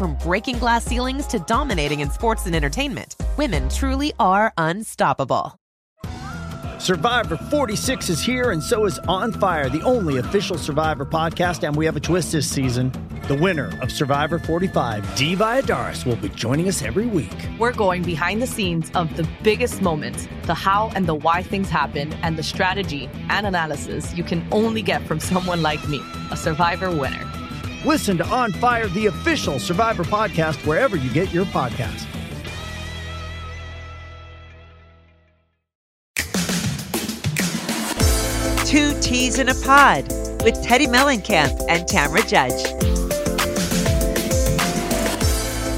From breaking glass ceilings to dominating in sports and entertainment, women truly are unstoppable. Survivor 46 is here, and so is On Fire, the only official Survivor podcast. And we have a twist this season. The winner of Survivor 45, Dee Valladares, will be joining us every week. We're going behind the scenes of the biggest moments, the how and the why things happen, and the strategy and analysis you can only get from someone like me, a Survivor winner. Listen to On Fire, the official Survivor podcast, wherever you get your podcast. Two Teas in a Pod with Teddi Mellencamp and Tamra Judge.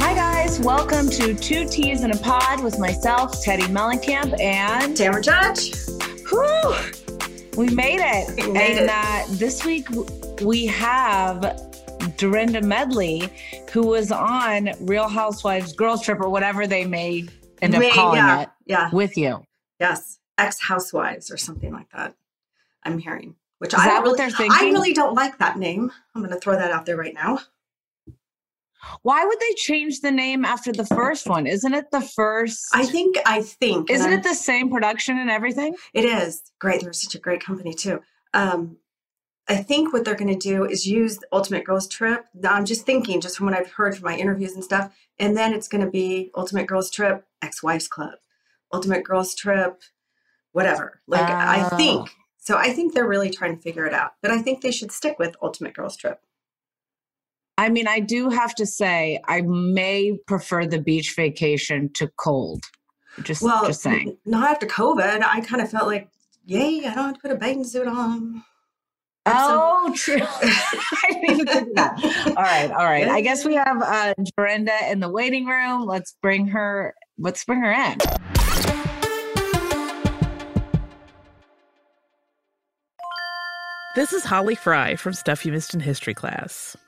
Hi, guys. Welcome to Two Teas in a Pod with myself, Teddi Mellencamp, and Tamara Judge. Whew, we made it. We made and it. Uh, this week we have Dorinda Medley, who was on Real Housewives Girls Trip or whatever they may end up May- calling yeah, it Yeah. with you. Yes. Ex housewives or something like that. I'm hearing. Which Is I that don't what really, they're I really don't like that name. I'm going to throw that out there right now. Why would they change the name after the first one? Isn't it the first? I think. I think. Isn't it the same production and everything? It is great. They're such a great company too. Um, I think what they're going to do is use the Ultimate Girls Trip. I'm just thinking, just from what I've heard from my interviews and stuff, and then it's going to be Ultimate Girls Trip Ex Wives Club, Ultimate Girls Trip, whatever. Like I Oh. think. So I think they're really trying to figure it out. But I think they should stick with Ultimate Girls Trip. I mean, I do have to say, I may prefer the beach vacation to cold. Just, Well, just saying. not after COVID. I kind of felt like, yay, I don't have to put a bathing suit on. Oh, true. I didn't even think of that. All right, all right. I guess we have uh, Dorinda in the waiting room. Let's bring her. Let's bring her in. This is Holly Fry from Stuff You Missed in History class.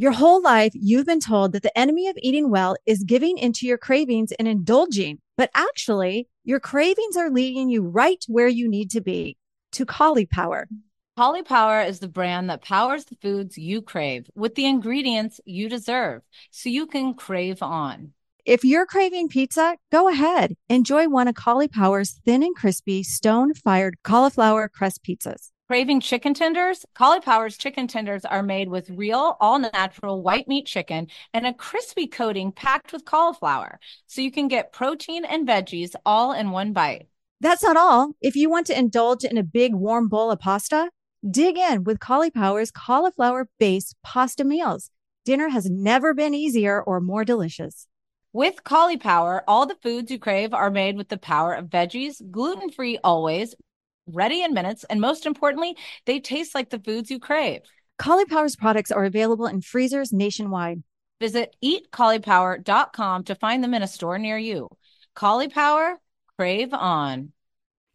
Your whole life, you've been told that the enemy of eating well is giving into your cravings and indulging. But actually, your cravings are leading you right where you need to be to Caulipower. Collie Power is the brand that powers the foods you crave with the ingredients you deserve so you can crave on. If you're craving pizza, go ahead. Enjoy one of Caulipower's thin and crispy stone fired cauliflower crust pizzas. Craving chicken tenders? Power's chicken tenders are made with real, all natural white meat chicken and a crispy coating packed with cauliflower. So you can get protein and veggies all in one bite. That's not all. If you want to indulge in a big warm bowl of pasta, dig in with Power's cauliflower based pasta meals. Dinner has never been easier or more delicious. With Power, all the foods you crave are made with the power of veggies, gluten free always, ready in minutes, and most importantly, they taste like the foods you crave. Caulipower's products are available in freezers nationwide. Visit eatcaulipower.com to find them in a store near you. Caulipower, crave on.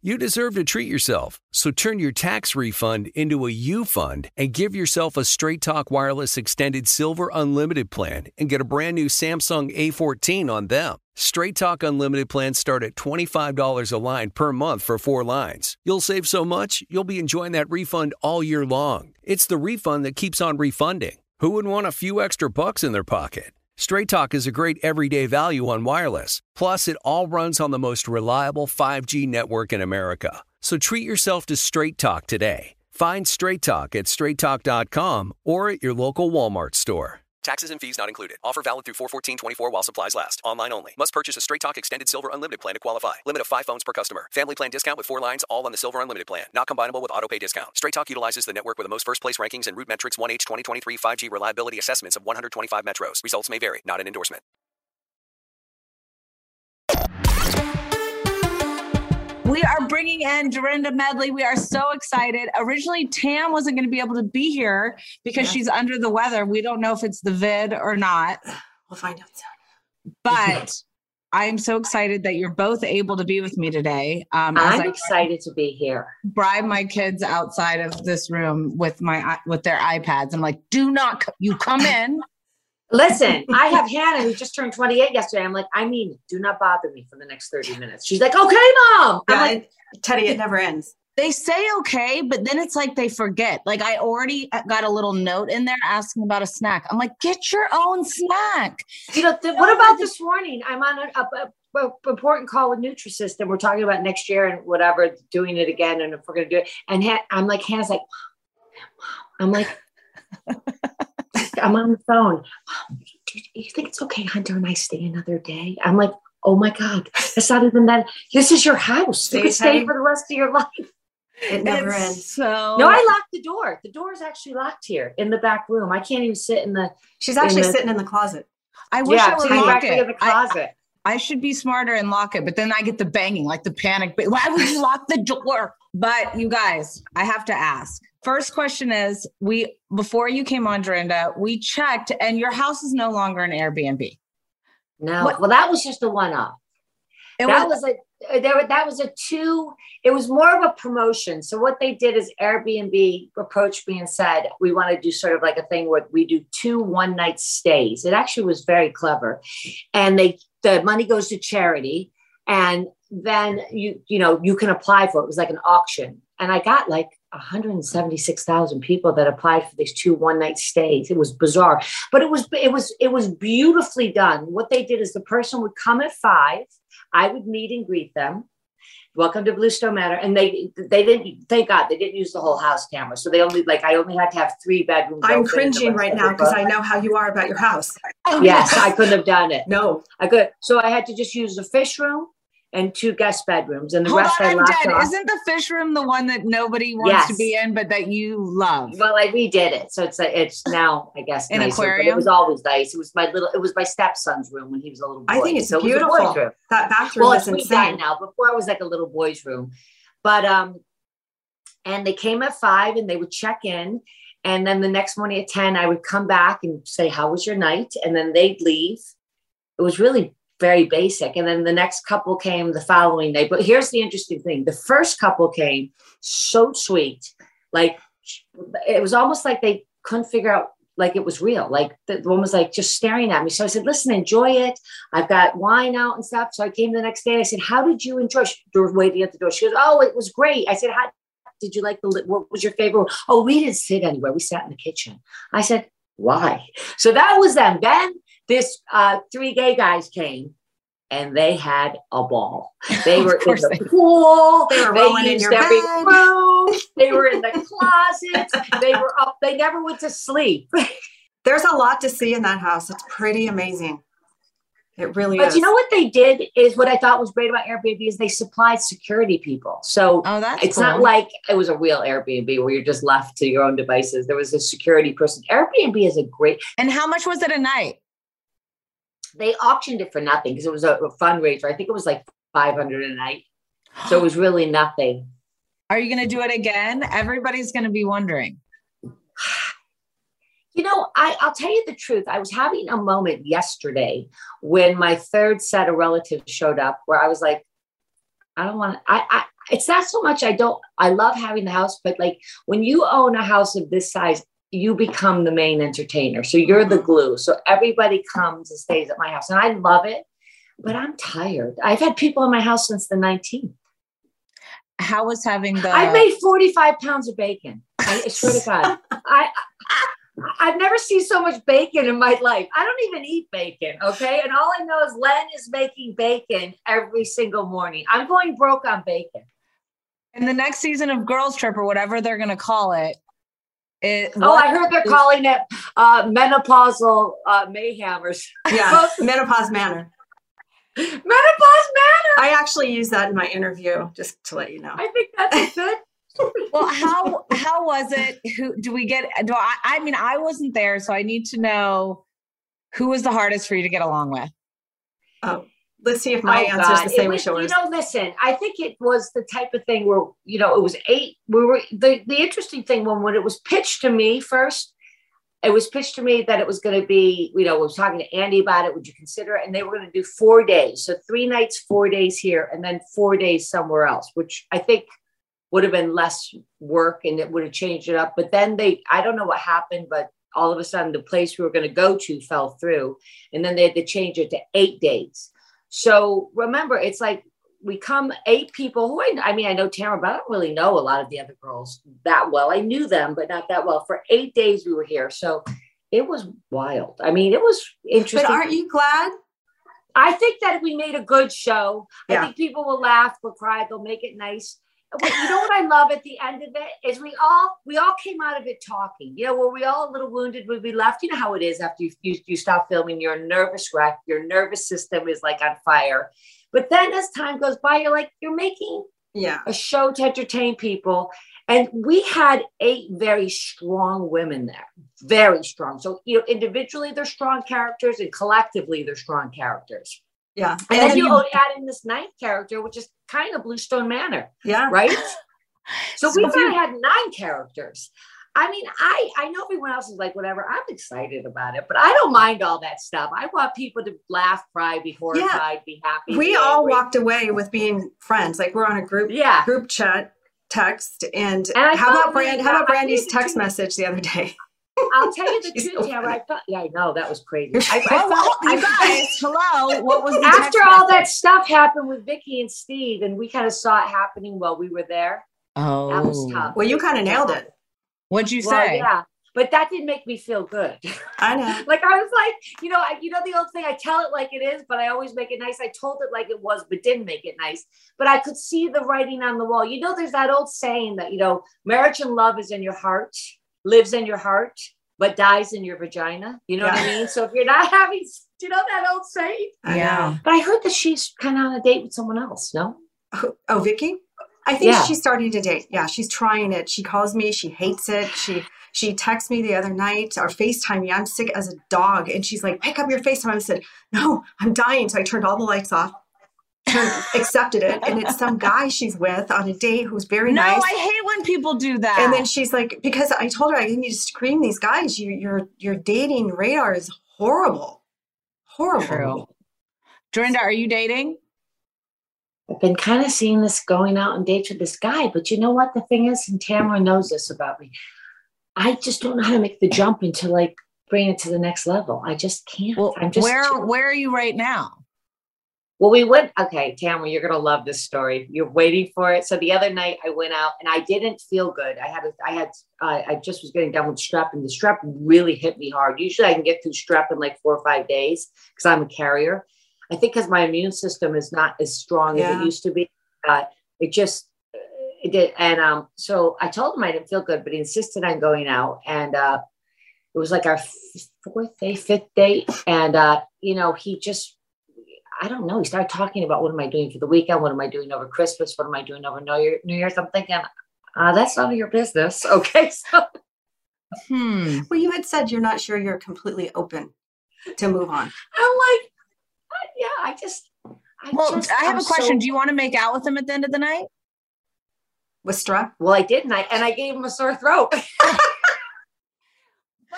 You deserve to treat yourself, so turn your tax refund into a U fund and give yourself a Straight Talk Wireless Extended Silver Unlimited plan and get a brand new Samsung A14 on them. Straight Talk Unlimited plans start at $25 a line per month for four lines. You'll save so much, you'll be enjoying that refund all year long. It's the refund that keeps on refunding. Who wouldn't want a few extra bucks in their pocket? Straight Talk is a great everyday value on wireless. Plus, it all runs on the most reliable 5G network in America. So treat yourself to Straight Talk today. Find Straight Talk at straighttalk.com or at your local Walmart store. Taxes and fees not included. Offer valid through 41424 while supplies last. Online only. Must purchase a Straight Talk Extended Silver Unlimited plan to qualify. Limit of 5 phones per customer. Family plan discount with 4 lines all on the Silver Unlimited plan. Not combinable with auto pay discount. Straight Talk utilizes the network with the most first place rankings and RootMetrics 1H 2023 5G reliability assessments of 125 metros. Results may vary. Not an endorsement. We are bringing in Dorinda Medley. We are so excited. Originally, Tam wasn't going to be able to be here because yeah. she's under the weather. We don't know if it's the vid or not. We'll find out soon. But I am so excited that you're both able to be with me today. Um, I'm excited to be here. Bribe my kids outside of this room with my with their iPads. I'm like, do not you come in. Listen, I have Hannah who just turned 28 yesterday. I'm like, I mean, do not bother me for the next 30 minutes. She's like, okay, mom. I'm like, Teddi, it never ends. They say okay, but then it's like they forget. Like I already got a little note in there asking about a snack. I'm like, get your own snack. You know, th- what about this morning? I'm on a, a, a, a important call with Nutrisystem. And we're talking about next year and whatever, doing it again, and if we're gonna do it. And ha- I'm like, Hannah's like, I'm like. I'm on the phone. Do you think it's okay, Hunter, and I stay another day? I'm like, oh my God, it's not even that. This is your house. You could stay for the rest of your life. It never it's ends. So no, I locked the door. The door is actually locked here in the back room. I can't even sit in the. She's actually in the, sitting in the closet. I wish yeah, I would lock it. In the closet. I, I should be smarter and lock it, but then I get the banging, like the panic. Why would you lock the door? But you guys, I have to ask First question is we before you came on Dorinda, we checked and your house is no longer an Airbnb. No. What? Well, that was just a one off. That was, was a there that was a two it was more of a promotion so what they did is airbnb approached me and said we want to do sort of like a thing where we do two one night stays it actually was very clever and they the money goes to charity and then you you know you can apply for it it was like an auction and i got like 176,000 people that applied for these two one night stays. It was bizarre, but it was it was it was beautifully done. What they did is the person would come at five. I would meet and greet them. Welcome to Bluestone Manor, and they they didn't. Thank God they didn't use the whole house camera, so they only like I only had to have three bedrooms. I'm cringing right now because I know how you are about your house. yes, I couldn't have done it. No, I could. So I had to just use the fish room and two guest bedrooms, and the Hold rest on, I locked dead. off. Isn't the fish room the one that nobody wants Yes. to be in, but that you love? Well, I redid it, so it's a, it's now I guess An nicer, but aquarium? It was always nice. It was my little. It was my stepson's room when he was a little boy. I think it's so it was a beautiful. boy's room. That bathroom Well, is it's insane. now. Before I was like a little boy's room, but um, and they came at five and they would check in. And then the next morning at 10, I would come back and say, How was your night? And then they'd leave. It was really very basic. And then the next couple came the following day. But here's the interesting thing: the first couple came so sweet, like it was almost like they couldn't figure out like it was real. Like the one was like just staring at me. So I said, listen, enjoy it. I've got wine out and stuff. So I came the next day. I said, how did you enjoy? She was waiting at the door. She goes, oh, it was great. I said, how did you like the, what was your favorite? Oh, we didn't sit anywhere. We sat in the kitchen. I said, why? So that was them. Then this uh, three gay guys came and they had a ball. They were in the they pool. They were they used every bed. room. They were in the closet. They were up. They never went to sleep. There's a lot to see in that house. It's pretty amazing. It really but is. you know what they did is what I thought was great about Airbnb is they supplied security people. So oh, that's it's cool. not like it was a real Airbnb where you're just left to your own devices. There was a security person. Airbnb is a great. And how much was it a night? They auctioned it for nothing because it was a, a fundraiser. I think it was like 500 a night. So it was really nothing. Are you going to do it again? Everybody's going to be wondering. You know, I, I'll tell you the truth. I was having a moment yesterday when my third set of relatives showed up where I was like, I don't want to, I, I, it's not so much I don't, I love having the house, but like when you own a house of this size, you become the main entertainer. So you're the glue. So everybody comes and stays at my house. And I love it, but I'm tired. I've had people in my house since the 19th. How was having the. I made 45 pounds of bacon. I swear to God. I, I've never seen so much bacon in my life. I don't even eat bacon, okay? And all I know is Len is making bacon every single morning. I'm going broke on bacon. In the next season of Girls Trip or whatever they're going to call it, it oh, I heard they're calling it uh, menopausal uh, mayhem or yeah, menopause manner. menopause manner. I actually use that in my interview, just to let you know. I think that's good. well, how how was it? Who do we get? Do I? I mean, I wasn't there, so I need to know who was the hardest for you to get along with. Oh, let's see if my oh, answer is the same was, as yours. You know, listen, I think it was the type of thing where you know it was eight. We were the the interesting thing when when it was pitched to me first. It was pitched to me that it was going to be, you know, I was talking to Andy about it. Would you consider it? And they were going to do four days. So three nights, four days here, and then four days somewhere else, which I think would have been less work and it would have changed it up. But then they, I don't know what happened, but all of a sudden the place we were going to go to fell through. And then they had to change it to eight days. So remember, it's like we come eight people who I, I mean, I know Tamara, but I don't really know a lot of the other girls that well. I knew them, but not that well. For eight days we were here. So it was wild. I mean, it was interesting. But aren't you glad? I think that we made a good show. Yeah. I think people will laugh, will cry, they'll make it nice you know what I love at the end of it is we all we all came out of it talking. You know, were we all a little wounded when we left? You know how it is after you you, you stop filming, you're a nervous wreck, your nervous system is like on fire. But then as time goes by, you're like, you're making yeah a show to entertain people. And we had eight very strong women there, very strong. So, you know, individually they're strong characters and collectively they're strong characters. Yeah. And, and then you add in this ninth character, which is kind of Bluestone Manor. Yeah. Right. so, So we if kind of had nine characters. I mean, I I know everyone else is like whatever. I'm excited about it, but I don't mind all that stuff. I want people to laugh, cry, be horrified, be happy. we be all angry. walked away with being friends. Like we're on a group Yeah. group chat text. And, And how about Brand how about I Brandi's text message the other day? I'll tell you the She's truth, so Tamara. I thought, yeah, I know that was crazy. I, I Well, you I, guys, hello. What was the after text all that stuff happened with Vicki and Steve, and we kind of saw it happening while we were there. Oh, That was oh. tough. Well, you kind of nailed it. What'd you Well, say? yeah, but that didn't make me feel good. I know. like I was like, you know, I, you know the old thing. I tell it like it is, but I always make it nice. I told it like it was, but didn't make it nice. But I could see the writing on the wall. You know, there's that old saying that you know, marriage and love is in your heart, lives in your heart, but dies in your vagina. You know what I mean? So if you're not having, do you know that old saying? Yeah. But I heard that she's kind of on a date with someone else. No. Oh, oh, Vicki? I think Yeah. she's starting to date. Yeah, she's trying it. She calls me. She hates it. She she texts me the other night or FaceTime me. I'm sick as a dog. And she's like, pick up your FaceTime. I said, no, I'm dying. So I turned all the lights off, turned, accepted it. And it's some guy she's with on a date who's very No, nice. I hate when people do that. and then she's like, because I told her I need to screen these guys. You, your your dating radar is horrible, horrible. True. Dorinda, are you dating? I've been kind of seeing this going out on dates with this guy, but you know what the thing is, and Tamara knows this about me. I just don't know how to make the jump into like bring it to the next level. I just can't. Well, I'm just where where are you right now? Well, we went. Okay, Tamara, you're gonna love this story. You're waiting for it. So the other night, I went out and I didn't feel good. I had, a, I had, uh, I just was getting done with strep, and the strep really hit me hard. Usually, I can get through strep in like four or five days because I'm a carrier. I think because my immune system is not as strong yeah. as it used to be. Uh, it just it did, and um, so I told him I didn't feel good, but he insisted on going out, and uh, it was like our fourth day, fifth date, and uh, you know, he just I don't know. He started talking about what am I doing for the weekend? What am I doing over Christmas? What am I doing over New, Year, New Year's? I'm thinking, uh, that's none of your business. Okay. So, hmm. Well, you had said you're not sure you're completely open to move on. I'm like, uh, yeah, I just. I well, just, I have I'm a question. So... Do you want to make out with him at the end of the night? With strep? Well, I did, and I, and I gave him a sore throat. but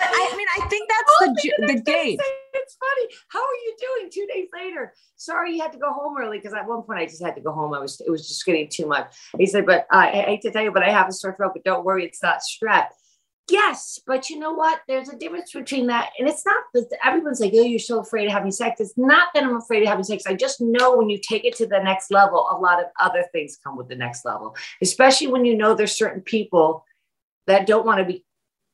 I mean, I think that's oh, the, the gauge it's funny. How are you doing two days later? Sorry, you had to go home early because at one point I just had to go home. I was it was just getting too much. He said, but uh, I hate to tell you, but I have a sore throat. But don't worry, it's not strep. Yes, but you know what? There's a difference between that, and it's not that everyone's like, "Oh, you're so afraid of having sex." It's not that I'm afraid of having sex. I just know when you take it to the next level, a lot of other things come with the next level. Especially when you know there's certain people that don't want to be.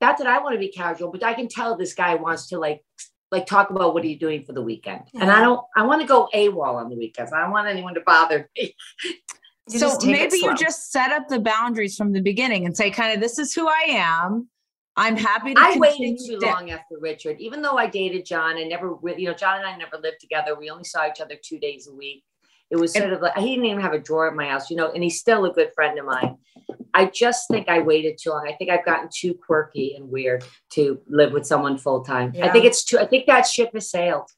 Not that I want to be casual, but I can tell this guy wants to like like talk about what are you doing for the weekend. Yeah. And I don't, I want to go AWOL on the weekends. I don't want anyone to bother me. You so maybe you just set up the boundaries from the beginning and say, kind of, this is who I am. I'm happy to. I waited too to- long after Richard, even though I dated John. I never, you know, John and I never lived together. We only saw each other two days a week. It was sort of like he didn't even have a drawer at my house, you know, and he's still a good friend of mine. I just think I waited too long. I think I've gotten too quirky and weird to live with someone full time. Yeah. I think it's too, I think that ship has sailed.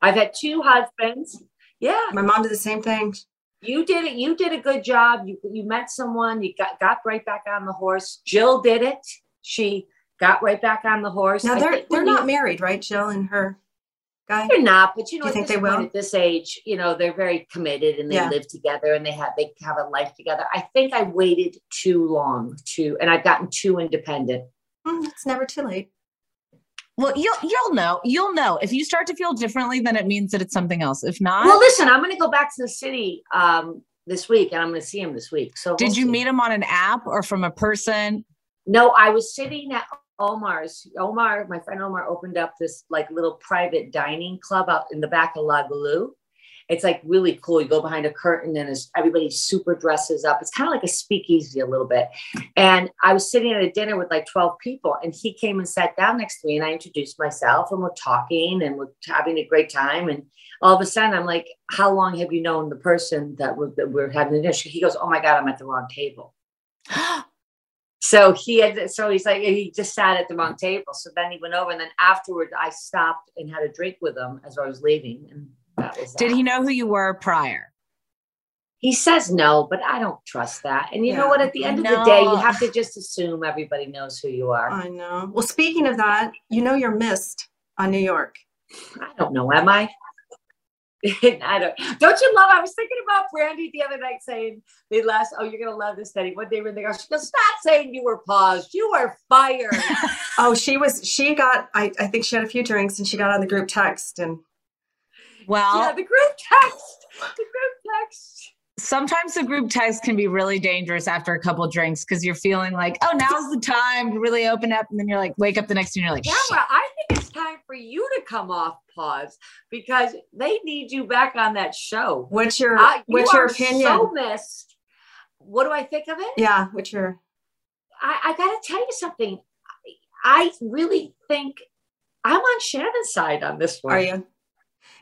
I've had two husbands. Yeah. My mom did the same thing. You did it. You did a good job. You, you met someone, you got, got right back on the horse. Jill did it. She got right back on the horse. Now they're, they're not married, right? Jill and her guy? They're not, but you know, you think they will? At this age, you know, they're very committed and they yeah. live together and they have they have a life together. I think I waited too long to, and I've gotten too independent. Mm, it's never too late. Well, you'll you'll know. You'll know if you start to feel differently, then it means that it's something else. If not, well, listen, I'm going to go back to the city um, this week, and I'm going to see him this week. So, did we'll you see. meet him on an app or from a person? No, I was sitting at Omar's Omar, my friend Omar opened up this like little private dining club out in the back of La Goulue. It's like really cool. You go behind a curtain and everybody super dresses up. It's kind of like a speakeasy a little bit. And I was sitting at a dinner with like 12 people and he came and sat down next to me and I introduced myself and we're talking and we're having a great time. And all of a sudden I'm like, how long have you known the person that, we're, that we're having the dinner? He goes, oh my God, I'm at the wrong table. So he had, so he's like, he just sat at the wrong table. So then he went over, and then afterward, I stopped and had a drink with him as I was leaving. And that was. Did he know who you were prior? He says no, but I don't trust that. And you yeah, know what? At the end of the day, you have to just assume everybody knows who you are. I know. Well, speaking of that, you know you're missed on New York. I don't know. Am I? I don't. Don't you love? I was thinking about Brandi the other night saying the last. Oh, you're gonna love this study. One day when they go, she goes, "Stop saying you were paused. You were fired." oh, she was. She got. I, I think she had a few drinks and she got on the group text and. Well, yeah, the group text. The group text. Sometimes the group text can be really dangerous after a couple drinks because you're feeling like, oh, now's the time to really open up, and then you're like, wake up the next day and you're like, yeah, well, I think it's time for you to come off pause because they need you back on that show. What's your uh, you what's your opinion? So missed. What do I think of it? Yeah, what's your? I, I got to tell you something. I really think I'm on Shannon's side on this one. Are you?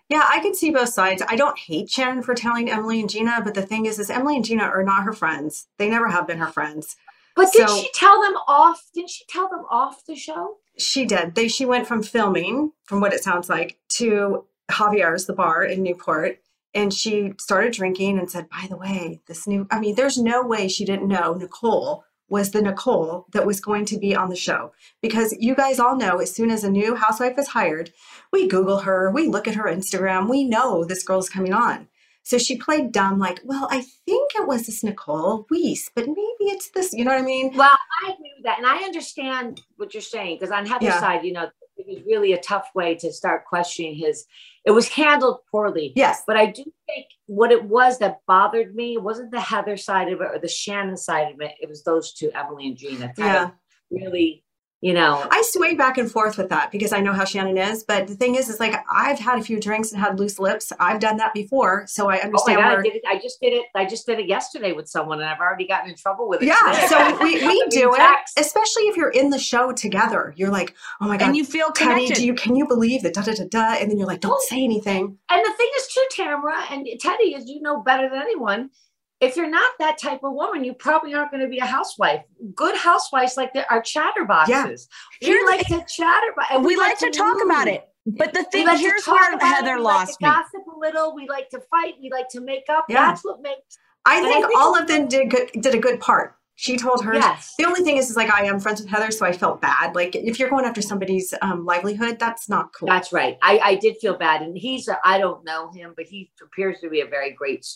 Yeah, I can see both sides. I don't hate Shannon for telling Emily and Gina, but the thing is, is Emily and Gina are not her friends. They never have been her friends. But so, did she tell them off? Didn't she tell them off the show? She did. They she went from filming, from what it sounds like, to Javier's, the bar in Newport, and she started drinking and said, "By the way, this new I mean, there's no way she didn't know Nicole was the Nicole that was going to be on the show. Because you guys all know as soon as a new housewife is hired, we Google her, we look at her Instagram, we know this girl's coming on. So she played dumb, like, well, I think it was this Nicole Weiss, but maybe it's this, you know what I mean? Well, I agree with that. And I understand what you're saying because on Heather's Yeah. side, you know, it was really a tough way to start questioning his, it was handled poorly. Yes. But I do think what it was that bothered me it wasn't the Heather side of it or the Shannon side of it. It was those two, Emily and Gina. Yeah. really, you know, I sway back and forth with that because I know how Shannon is. But the thing is, is like I've had a few drinks and had loose lips. I've done that before, so I Oh my understand God, I did it. I just did it. I just did it yesterday with someone, and I've already gotten in trouble with it. Yeah, today. so we, we mean, do it, especially if you're in the show together. You're like, oh my god, And you feel Teddi, connected. do you can you believe that da da da da? And then you're like, don't say anything. And the thing is, too, Tamara and Teddi, as you know better than anyone, if you're not that type of woman, you probably aren't going to be a housewife. Good housewives like there are chatterboxes. Yeah. We like to chatter, and we like to talk about it. But the thing like here's where it, Heather we lost like to me. Gossip a little. We like to fight. We like to make up. Yeah. That's what makes. I think, think all of them did good, did a good part. She told her. Yes. The only thing is, is like I am friends with Heather, so I felt bad. Like if you're going after somebody's um, livelihood, that's not cool. That's right. I, I did feel bad, and he's. I don't know him, but he appears to be a very great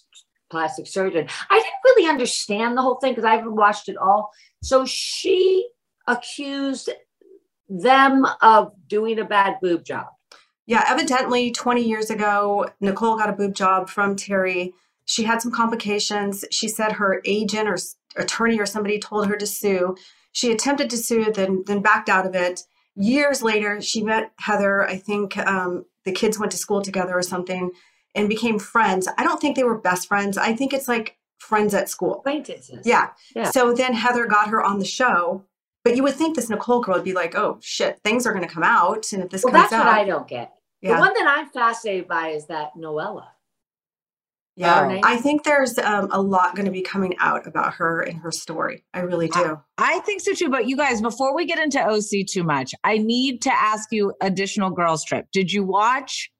plastic surgeon. I didn't really understand the whole thing because I haven't watched it all. So she accused them of doing a bad boob job. Yeah, evidently 20 years ago, Nicole got a boob job from Terry. She had some complications. She said her agent or attorney or somebody told her to sue. She attempted to sue, then then backed out of it. Years later, she met Heather. I think um, the kids went to school together or something and became friends. I don't think they were best friends. I think it's like friends at school. Acquaintances. Yeah. Yeah. So then Heather got her on the show. But you would think this Nicole girl would be like, oh shit, things are going to come out. And if this Well, comes that's out. what I don't get. Yeah. The one that I'm fascinated by is that Noella. Yeah, I think there's um, a lot going to be coming out about her and her story. I really do. I think so too. But you guys, before we get into OC too much, I need to ask you additional girls trip. Did you watch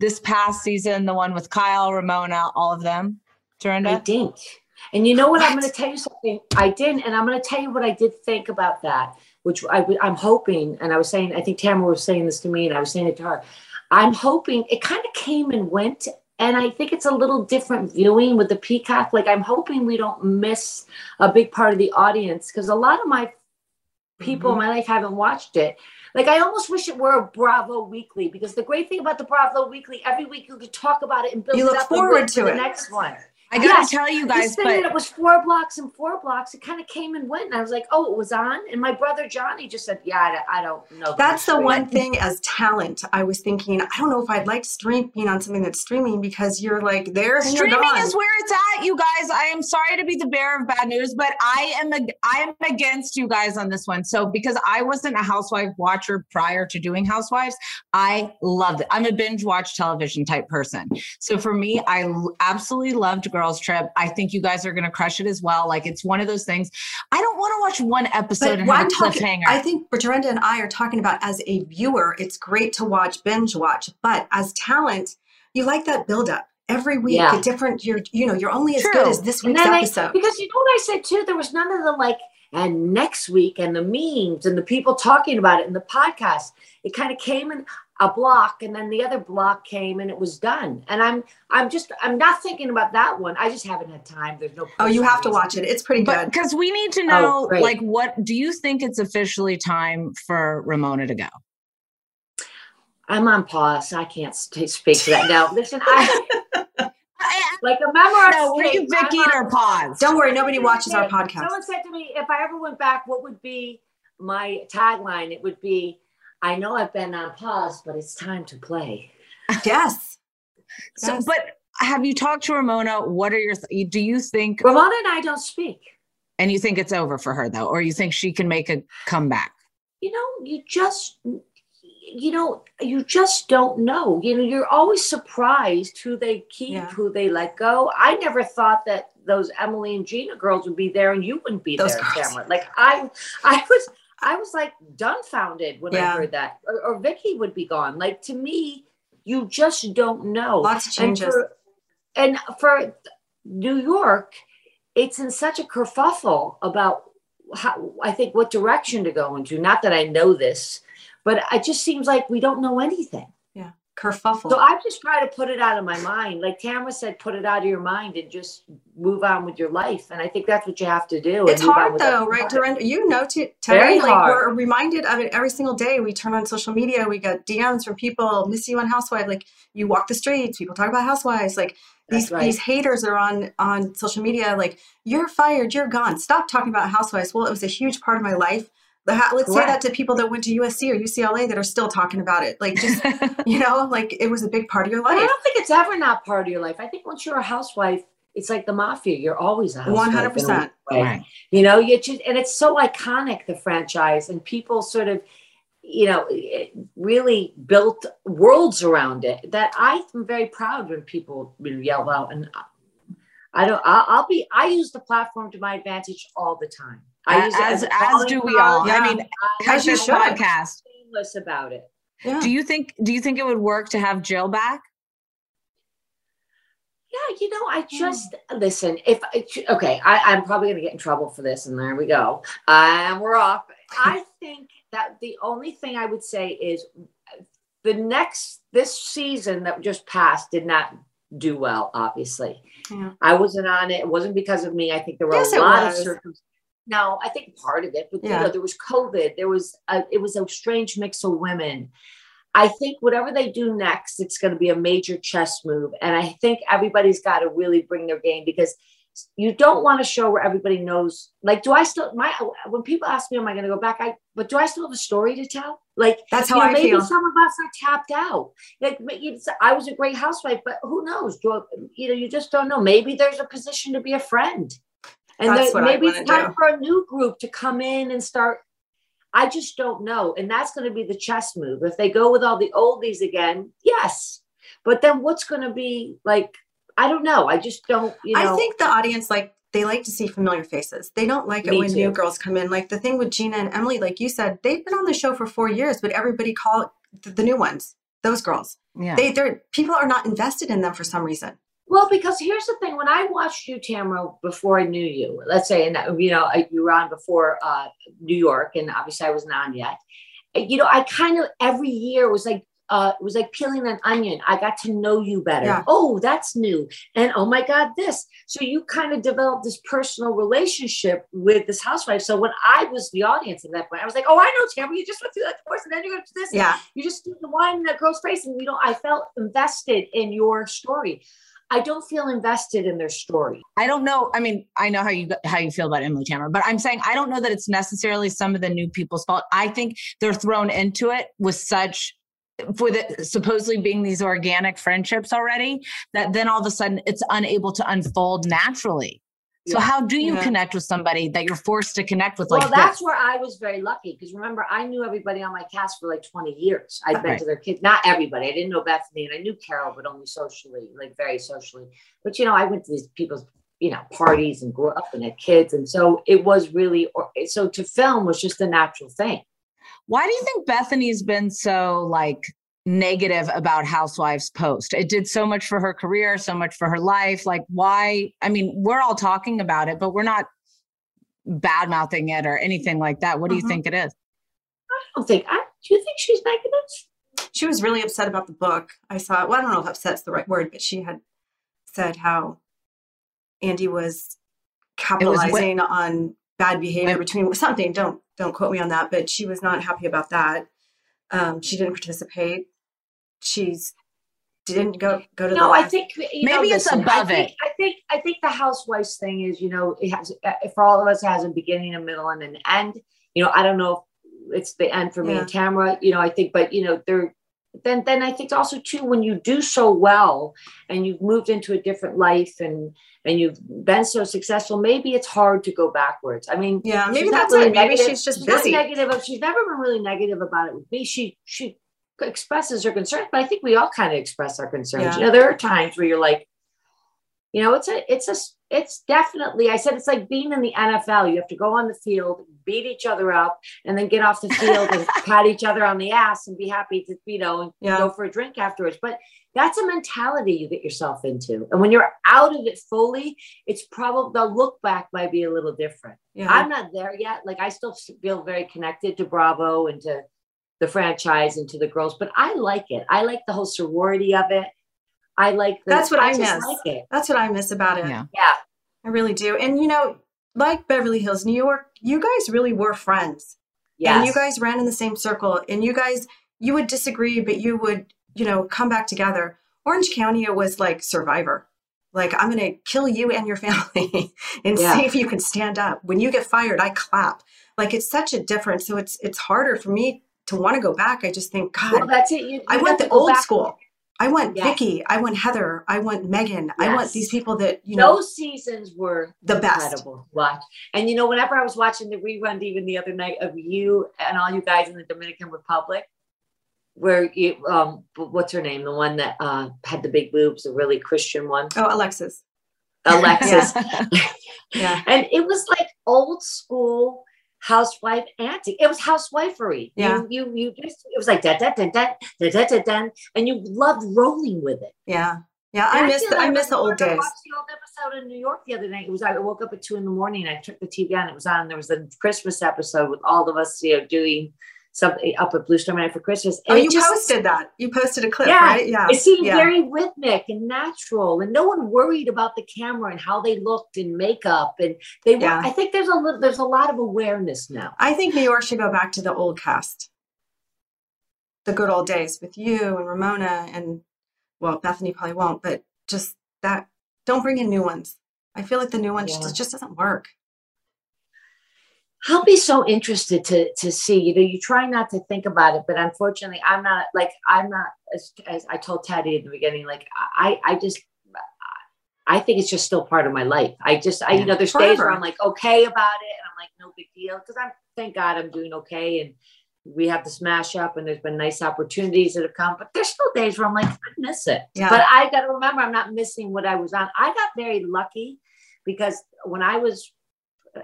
this past season, the one with Kyle, Ramona, all of them? Dorinda? I didn't. And you know what? I'm going to tell you something. I didn't, and I'm going to tell you what I did think about that, which I, am hoping. And I was saying, I think Tamara was saying this to me, and I was saying it to her. I'm hoping it kind of came and went, and I think it's a little different viewing with the Peacock. Like I'm hoping we don't miss a big part of the audience because a lot of my people Mm-hmm. in my life haven't watched it. Like I almost wish it were a Bravo Weekly because the great thing about the Bravo Weekly, every week you could talk about it and build You it look up forward to for the next one. I gotta tell you guys, this thing that but- it was four blocks and four blocks. It kind of came and went, and I was like, "Oh, it was on." And my brother Johnny just said, "Yeah, I, I don't know." That's the one thing as talent. I was thinking, I don't know if I'd like streaming on something that's streaming because you're like there and you're Streaming gone. is where it's at, you guys. I am sorry to be the bearer of bad news, but I am ag- I am against you guys on this one. So because I wasn't a housewife watcher prior to doing Housewives, I loved it. I'm a binge watch television type person. So for me, I l- absolutely loved Girls Trip. I think you guys are going to crush it as well. Like it's one of those things. I don't want to watch one episode But and what have I'm talking. I think Brenda and I are talking about as a viewer, it's great to watch binge watch, but as talent, you like that build up every week. Yeah. A different, you're you know, you're only as True. good as this week's then I- episode. because you know what I said too? There was none of the like, and next week, and the memes, and the people talking about it, and the podcast. It kind of came in a block, and then the other block came, and it was done. And I'm, I'm just, I'm not thinking about that one. I just haven't had time. There's no. oh, you have to watch it. It's pretty But good. because we need to Oh, know, great. like, what do you think it's officially time for Ramona to go? I'm on pause. I can't speak to that now. Listen, I like a memoir. No, were you Vicki or pause? Don't worry, nobody watches our podcast. Someone said to me, if I ever went back, what would be my tagline? It would be, "I know I've been on pause, but it's time to play." Yes. So, Yes. but have you talked to Ramona? What are your, th- do you think, Ramona and I don't speak. and you think it's over for her though, or you think she can make a comeback? you know, you just, you know, you just don't know. You know, you're always surprised who they keep, Yeah. who they let go. I never thought that those Emily and Gina girls would be there and you wouldn't be Those there. Tamara. Like I, I was, I was like dumbfounded when I heard that. Or, or Vicki would be gone. Like to me, you just don't know. Lots of And changes. for- And for, New York, it's in such a kerfuffle about how, I think what direction to go into. Not that I know this, but it just seems like we don't know anything. Yeah, kerfuffle. So I just try to put it out of my mind. Like Tamara said, put it out of your mind and just move on with your life. And I think that's what you have to do. It's hard though, right? To you know, to Terry, like hard. we're reminded of it every single day. We turn on social media, we get DMs from people, miss you on Housewife. Like you walk the streets, people talk about Housewives. Like these right. these haters are on on social media. Like you're fired, you're gone. Stop talking about Housewives. Well, it was a huge part of my life. The ha- Let's say that to people that went to USC or UCLA that are still talking about it. Like just you know, like it was a big part of your But I don't think it's ever not part of your life. I think once you're a housewife, it's like the mafia. You're always a housewife. 100%. way. Right. You know, you just and it's so iconic the franchise, and people sort of, you know, really built worlds around it. That I'm very proud when people yell out, and I don't. I'll, I'll be. I use the platform to my advantage all the time. I use it as as do we card. all. I mean, I as use this podcast. shameless about it. Yeah. Do you think do you think it would work to have Jill back? Yeah, you know, I just listen. If okay, I, I'm probably going to get in trouble for this, and there we go. And we're off. I think that the only thing I would say is the next this season that just passed did not do well. Obviously, Yeah. I wasn't on it. It wasn't because of me. I think there were Yes, a lot of circumstances. No, I think part of it, but you know, there was COVID. There was a, it was a strange mix of women. I think whatever they do next, it's going to be a major chess move, and I think everybody's got to really bring their game because you don't want a show where everybody knows. Like, do I still my when people ask me, "Am I going to go back?" I but do I still have a story to tell? Like That's how you know, I maybe feel. some of us are tapped out. Like it's, I was a great housewife, but who knows? Do, you know, you just don't know. Maybe there's a position to be a friend, and That's then maybe it's time do. for a new group to come in and start. I just don't know, and that's going to be the chess move. If they go with all the oldies again, yes, but then what's going to be like? I don't know. I just don't. You know, I think the audience like they like to see familiar faces. They don't like it Me when new girls come in. Like the thing with Gina and Emily, like you said, they've been on the show for four years, but everybody call the, the new ones those girls. Yeah. They they're people are not invested in them for some reason. Well, because here's the thing: when I watched you, Tamara, before I knew you, let's say, and you know, you were on before uh, New York, and obviously I wasn't on yet. You know, I kind of every year was like. Uh, it was like peeling an onion. I got to know you better. Yeah. Oh, that's new. And oh my God, this. So you kind of developed this personal relationship with this housewife. So when I was the audience at that point, I was like, oh, I know Tamara. You just went through that divorce and then you're to this. Yeah. You just do the wine in that girl's face. And, you know, I felt invested in your story. I don't feel invested in their story. I don't know. I mean, I know how you how you feel about Emily Tamara, but I'm saying I don't know that it's necessarily some of the new people's fault. I think they're thrown into it with such for the supposedly being these organic friendships already that then all of a sudden it's unable to unfold naturally. So Yeah. how do you Yeah. connect with somebody that you're forced to connect with Well, that's this? where I was very lucky because remember, I knew everybody on my cast for like 20 years. I'd been Right. to their kids, not everybody. I didn't know Bethany and I knew Carole, but only socially, like very socially. But you know, I went to these people's, you know, parties and grew up and had kids. And so it was really, or, so to film was just a natural thing. Why do you think Bethany's been so like negative about Housewives post? It did so much for her career, so much for her life. Like, why? I mean, we're all talking about it, but we're not bad mouthing it or anything like that. What do you Mhm. think it is? I don't think, I, do you think she's negative? She was really upset about the book. I saw well, I don't know if upset's the right word, but she had said how Andy was capitalizing on bad behavior When- between something. Don't don't quote me on that, but she was not happy about that. Um, she didn't participate. She's didn't go go to the No, I think you know, Maybe it's listen, above I think, it. I think I think the housewives thing is, you know, it has uh, for all of us it has a beginning, a middle, and an end. You know, I don't know if it's the end for me Yeah. and Tamara. You know, I think, but you know, there. Then, then I think also too when you do so well and you've moved into a different life and and you've been so successful, maybe it's hard to go backwards. I mean, Yeah, maybe that's really it. Maybe she's just not busy. negative. She's never been really negative about it with me. She she expresses her concerns, but I think we all kind of express our concerns. Yeah. You know, there are times where you're like, You know, it's a, it's a, it's definitely, I said, it's like being in the NFL. You have to go on the field, beat each other up, and then get off the field and pat each other on the ass and be happy to, you know, and Yeah. go for a drink afterwards. But that's a mentality you get yourself into. And when you're out of it fully, it's probably the look back might be a little different. Yeah. I'm not there yet. Like I still feel very connected to Bravo and to the franchise and to the girls, but I like it. I like the whole sorority of it. I like the, That's what I, just miss. like it. That's what I miss about it. Yeah. Yeah. I really do. And you know, like Beverly Hills, New York, you guys really were friends. Yeah, And you guys ran in the same circle and you guys you would disagree, but you would, you know, come back together. Orange County it was like survivor. Like I'm gonna kill you and your family and Yeah. see if you can stand up. When you get fired, I clap. Like it's such a difference. So it's it's harder for me to want to go back. I just think, God, Well, that's it. You, you I have want to the old back- school. I want Yes. Vicki. I want Heather. I want Megan. I want these people that you know. Those seasons were The best. incredible watch. And you know, whenever I was watching the rerun even the other night of you and all you guys in the Dominican Republic, where you um what's her name? The one that uh had the big boobs, the really Christian one. Oh, Alexis. Alexis. Yeah. And it was like old school housewife antic. It was housewifery. Yeah. You you, you just it was like da da da da da da da da and you loved rolling with it. Yeah. Yeah. I miss the, I miss the old I days. watched the old episode in New York the other night. It was I woke up at two in the morning. I took the TV on. It was on. There was a Christmas episode with all of us, you know, doing something up at Bluestone Manor for Christmas. Oh, And it you just- posted that. You posted a clip, yeah, right? Yeah. It seemed yeah. very rhythmic and natural, and no one worried about the camera and how they looked and makeup. And they were. Yeah. I think there's a little, there's a lot of awareness now. I think New York should go back to the old cast. The good old days with you and Ramona and well, Bethany probably won't, but just that don't bring in new ones. I feel like the new ones Yeah. just, just doesn't work. I'll be so interested to to see. You know, you try not to think about it, but unfortunately, I'm not like I'm not as, as I told Teddi at the beginning. Like I, I just, I think it's just still part of my life. I just, I, you know, there's days where I'm like okay about it, and I'm like no big deal because I'm thank God I'm doing okay, and we have the smash up, and there's been nice opportunities that have come. But there's still days where I'm like I miss it. Yeah. But I got to remember, I'm not missing what I was on. I got very lucky because when I was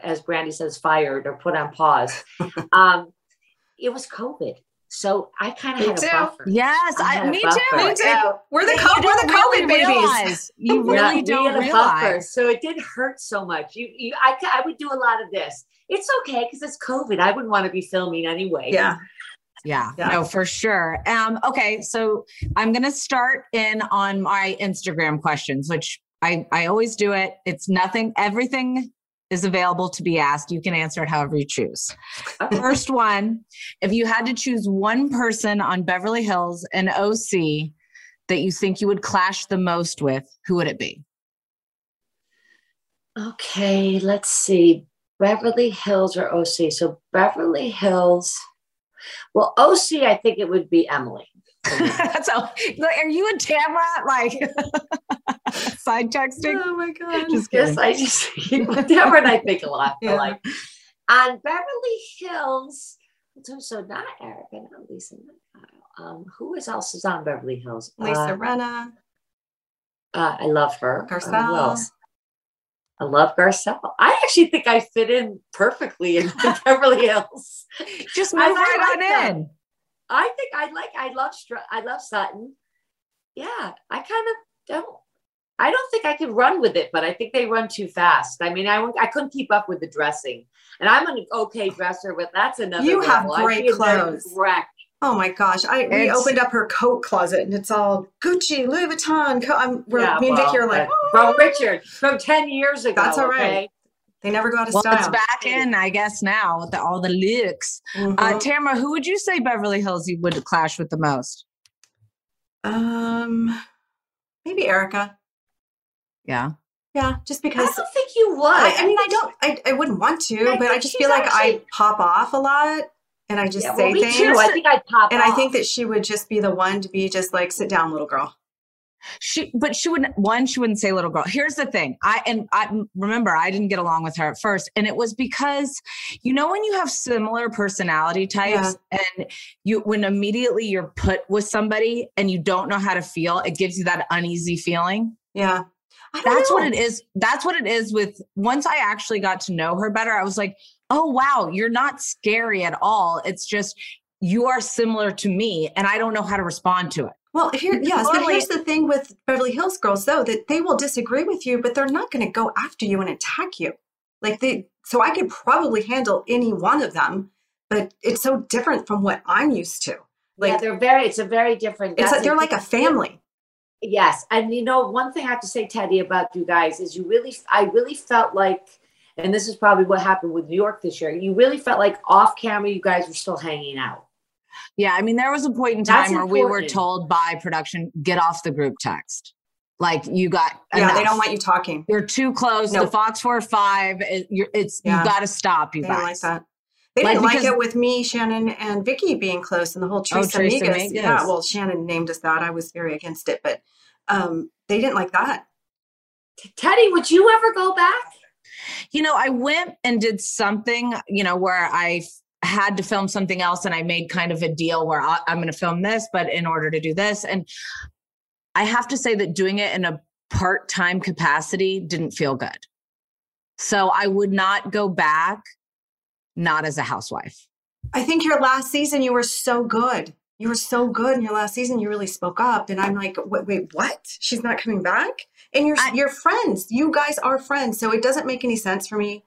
as Brandi says, fired or put on pause. um, it was COVID. So I kind of had too. a buffer. Yes, I I, me buffer. too. Me too. We're the and co- we're the COVID really babies. realize- You really we don't had a buffer. realize. So it did hurt so much. You, you, I, ca- I would do a lot of this. It's okay because it's COVID. I wouldn't want to be filming anyway. Yeah. Yeah, Yeah. no, for sure. Um, okay, so I'm gonna start in on my Instagram questions, which I I always do it. It's nothing, everything is available to be asked. You can answer it however you choose. First one, if you had to choose one person on Beverly Hills and OC that you think you would clash the most with, who would it be? Okay, let's see. Beverly Hills or OC? So Beverly Hills. Well, OC, I think it would be Emily. so, like, are you and Tamra like side texting? Oh my god. Just Yes. I just Deborah and I think a lot Yeah. alike. On Beverly Hills, so, so not Erica, not Lisa. Um, who is else is on Beverly Hills? Lisa Uh, Rinna. uh, I love her. Uh, who Garcelle. else? I love Garcelle. I actually think I fit in perfectly in Beverly Hills. Just move right like on in. I think I like. I love. Str- I love Sutton. Yeah, I kind of don't. I don't think I could run with it, but I think they run too fast. I mean, I I couldn't keep up with the dressing, and I'm an okay dresser, but that's another. You have level. I'd great be a very clothes. wreck. Oh my gosh. I we opened up her coat closet and it's all Gucci, Louis Vuitton. Co- I'm we're, Yeah, me and well, Vicki are like, but- oh! from Richard from ten years ago. That's all right. okay? They never go out of Well, style. it's back in, I guess, now with the, all the looks. Uh, Mhm. Tamra, who would you say Beverly Hills you would clash with the most? um maybe Erica. Yeah. Yeah, just because I don't think you would. I, I mean I don't I, I wouldn't want to, I but I just feel like I pop off a lot and I just Yeah, say well, me things. too. I think I'd pop and I think that she would just be the one to be just like, sit down, little girl. She, but she wouldn't. One, she wouldn't say "little girl." Here's the thing. I and I remember I didn't get along with her at first, and it was because, you know, when you have similar personality types, and you when immediately you're put with somebody and you don't know how to feel, it gives you that uneasy feeling. Yeah. That's know. what it is. That's what it is with once I actually got to know her better, I was like, oh, wow, you're not scary at all. It's just you are similar to me and I don't know how to respond to it. Well, here, yes, but here's the thing with Beverly Hills girls, though, that they will disagree with you, but they're not going to go after you and attack you. Like they, so I could probably handle any one of them, but it's so different from what I'm used to. Like yeah, they're very, it's a very different. It's like they're like a family. Yes, and you know, one thing I have to say, Teddi, about you guys is you really, I really felt like, and this is probably what happened with New York this year. You really felt like off camera, you guys were still hanging out. Yeah, I mean, there was a point in time where we were told by production, get off the group text. Like you got, yeah, enough. they don't want you talking. You're too close. Nope. The Fox Four Five, it, it's yeah. you got to stop. You they guys like that. They like, didn't like it with me, Shannon, and Vicki being close, and the whole Tres oh, Amigas. Amigas. Yeah, well, Shannon named us that. I was very against it, but um, they didn't like that. Teddi, would you ever go back? You know, I went and did something, you know, where I had to film something else and I made kind of a deal where I, I'm going to film this, but in order to do this. And I have to say that doing it in a part time capacity didn't feel good. So I would not go back, not as a housewife. I think your last season, you were so good. You were so good in your last season. You really spoke up. And I'm like, wait, wait what? She's not coming back? And you're, I, you're friends. You guys are friends. So it doesn't make any sense for me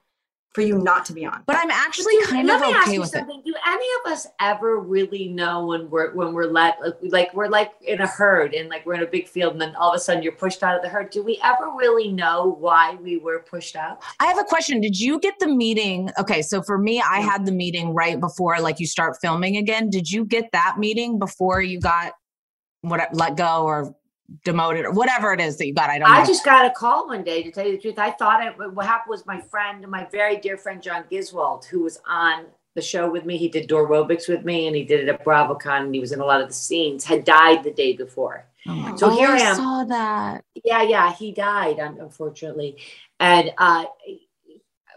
for you not to be on. But I'm actually kind Let of okay with something. it. Do any of us ever really know when we're when we're let like we're like in a herd and like we're in a big field and then all of a sudden you're pushed out of the herd? Do we ever really know why we were pushed out? I have a question. Did you get the meeting? Okay, so for me, I had the meeting right before like you start filming again. Did you get that meeting before you got what let go or demoted or whatever it is that you got. I don't. I just got a call one day to tell you the truth. I thought it, what happened was my friend, my very dear friend John Giswold, who was on the show with me. He did Doorobics with me, and he did it at BravoCon, and he was in a lot of the scenes. Had died the day before. Oh so here I am. Saw that. Yeah, yeah, he died unfortunately, and uh,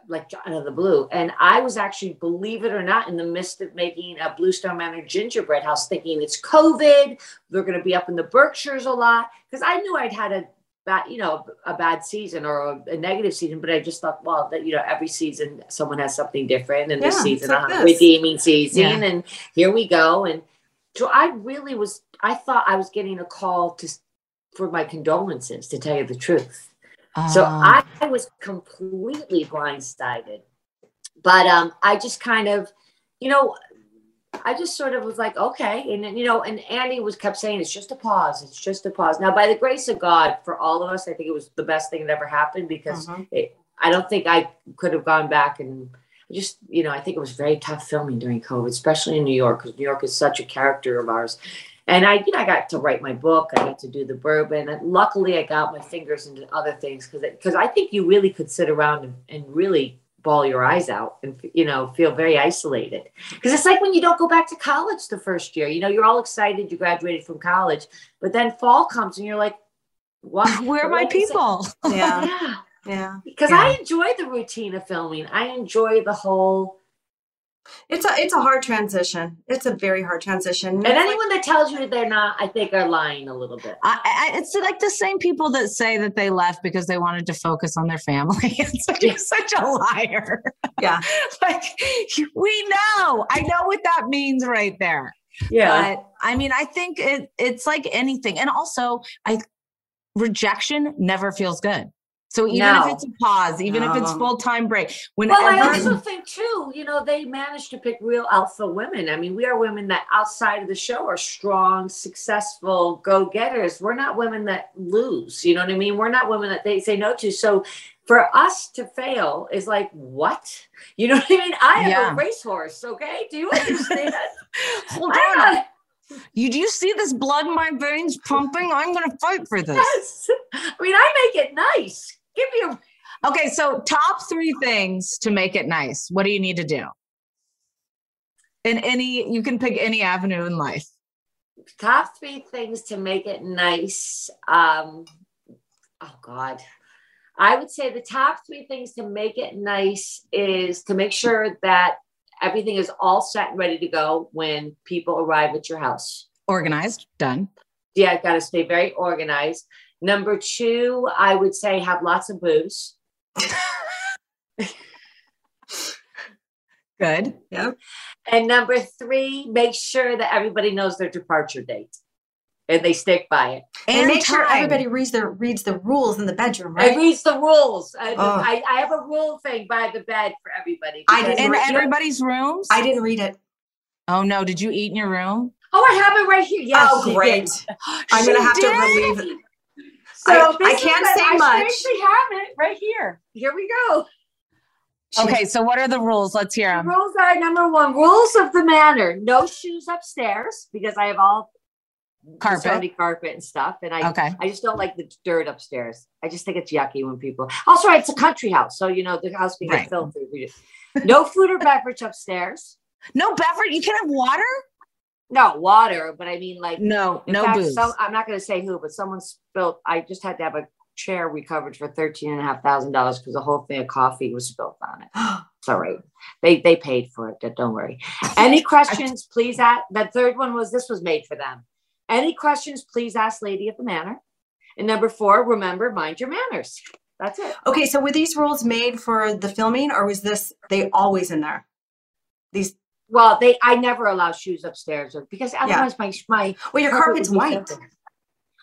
like out of the blue. And I was actually, believe it or not, in the midst of making a Bluestone Manor gingerbread house, thinking it's COVID. They're going to be up in the Berkshires a lot because I knew I'd had a bad, you know, a bad season or a, a, negative season. But I just thought, well, that you know, every season someone has something different, and yeah, this season like uh, a redeeming season, yeah. and here we go. And so I really was. I thought I was getting a call to for my condolences, to tell you the truth so ah. I, I, was completely blindsided. But um, I just kind of, you know, I just sort of was like, okay. And, you know, and Andy was kept saying, it's just a pause. It's just a pause. Now, by the grace of God, for all of us, I think it was the best thing that ever happened because mm-hmm. it, I don't think I could have gone back and just, you know, I think it was very tough filming during COVID, especially in New York, because New York is such a character of ours. And I, you know, I got to write my book. I got to do the bourbon. And luckily, I got my fingers into other things because because I think you really could sit around and, and really bawl your eyes out and you know feel very isolated because it's like when you don't go back to college the first year you know you're all excited you graduated from college but then fall comes and you're like what where are my people yeah yeah yeah because yeah. i enjoy the routine of filming i enjoy the whole it's a it's a hard transition. It's a very hard transition. And anyone that tells you they're not, I think, are lying a little bit. I, I, it's like the same people that say that they left because they wanted to focus on their family. It's like you're such a liar. Yeah, like we know. I know what that means right there. Yeah, but I mean, I think it it's like anything, and also, I rejection never feels good. So even no. if it's a pause, even no. if it's full time break, whenever. Well, I also think too, you know, they managed to pick real alpha women. I mean, we are women that outside of the show are strong, successful, go getters. We're not women that lose. You know what I mean? We're not women that they say no to. So for us to fail is like what? You know what I mean? I am yeah. a racehorse. Okay, do you understand? Hold on. You do you see this blood in my veins pumping? I'm going to fight for this. Yes. I mean, I make it nice. Give me a. Okay, so top three things to make it nice. What do you need to do? In any, you can pick any avenue in life. Top three things to make it nice. Um, oh God. I would say the top three things to make it nice is to make sure that everything is all set and ready to go when people arrive at your house. Organized, done. Yeah, i got to stay very organized Number two, I would say have lots of booze. Good. Yeah. And number three, make sure that everybody knows their departure date and they stick by it. And, and make sure everybody reads the reads the rules in the bedroom, right? And reads the rules. I, oh. I, I, have a rule thing by the bed for everybody. I did in everybody's rooms. I didn't read it. Oh no! Did you eat in your room? Oh, I have it right here. Yes. Oh, great. I'm gonna have did. to relieve it. So I, I can't say I much. I actually have it right here. Here we go. Okay, so what are the rules? Let's hear them. The rules are number one: rules of the manor. No shoes upstairs because I have all carpet, carpet and stuff, and I okay. I just don't like the dirt upstairs. I just think it's yucky when people. Also, it's a country house, so you know the house can get right. filthy. No food or beverage upstairs. No beverage. You can have water. No water, but I mean like no, no fact, booze. I'm not going to say who, but someone spilled. I just had to have a chair recovered for thirteen and a half thousand dollars because the whole thing of coffee was spilled on it. it's all right. They they paid for it. Don't worry. Any questions? please ask. The third one was this was made for them. Any questions? Please ask Lady of the Manor. And number four, remember, mind your manners. That's it. Okay, so were these rules made for the filming, or was this they always in there? These well, they I never allow shoes upstairs because otherwise yeah. my my well your carpet's white.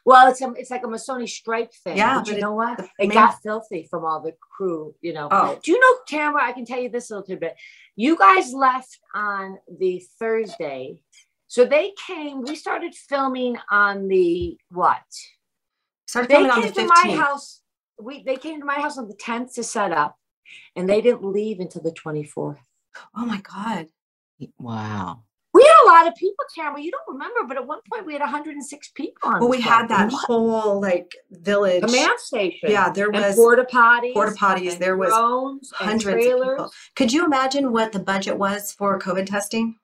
Well, it's a, it's like a Missoni stripe thing. Yeah, you know what? It main... got filthy from all the crew. You know. Oh. Do you know, Tamra? I can tell you this a little bit. You guys left on the Thursday, so they came. We started filming on the what? Started filming on the 15th. to my house. We they came to my house on the tenth to set up, and they didn't leave until the twenty fourth. Oh my god! Wow. We had a lot of people, Tamra. You don't remember, but at one point we had 106 people on. Well, we had that what? whole like village command station. Yeah, there was porta potties, porta potties. There was hundreds of people. Could you imagine what the budget was for COVID testing?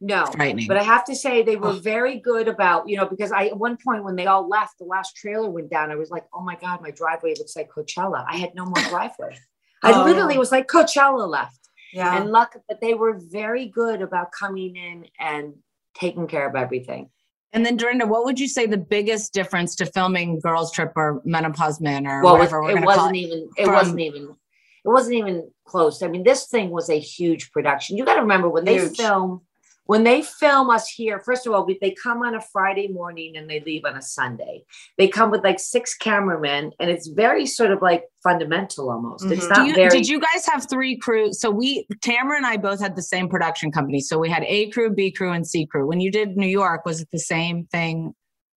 No, frightening. But I have to say they were oh. very good about, you know, because I at one point when they all left, the last trailer went down. I was like, oh my God, my driveway looks like Coachella. I had no more driveway. I oh. literally was like Coachella left. Yeah. And luck, but they were very good about coming in and taking care of everything. And then Dorinda, what would you say the biggest difference to filming Girls Trip or Menopause Man or well, whatever? It, it wasn't even. It from, wasn't even. It wasn't even close. I mean, this thing was a huge production. You got to remember when huge. they film when they film us here, first of all, they come on a Friday morning and they leave on a Sunday. They come with like six cameramen, and it's very sort of like fundamental almost. Mm-hmm. It's not you, very. Did you guys have three crews? So we, Tamra and I, both had the same production company. So we had A crew, B crew, and C crew. When you did New York, was it the same thing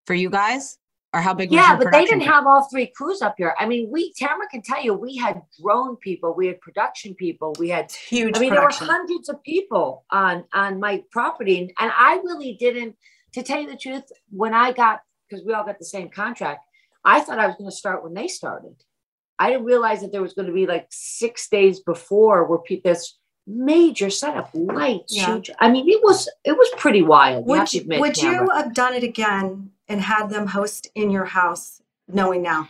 for you guys? Or how big yeah but they didn't have all three crews up here i mean we Tamra can tell you we had drone people we had production people we had huge i mean production. there were hundreds of people on on my property and, and i really didn't to tell you the truth when i got because we all got the same contract i thought i was going to start when they started i didn't realize that there was going to be like six days before where people this major setup lights yeah. huge i mean it was it was pretty wild would, you, would you have done it again and had them host in your house knowing now?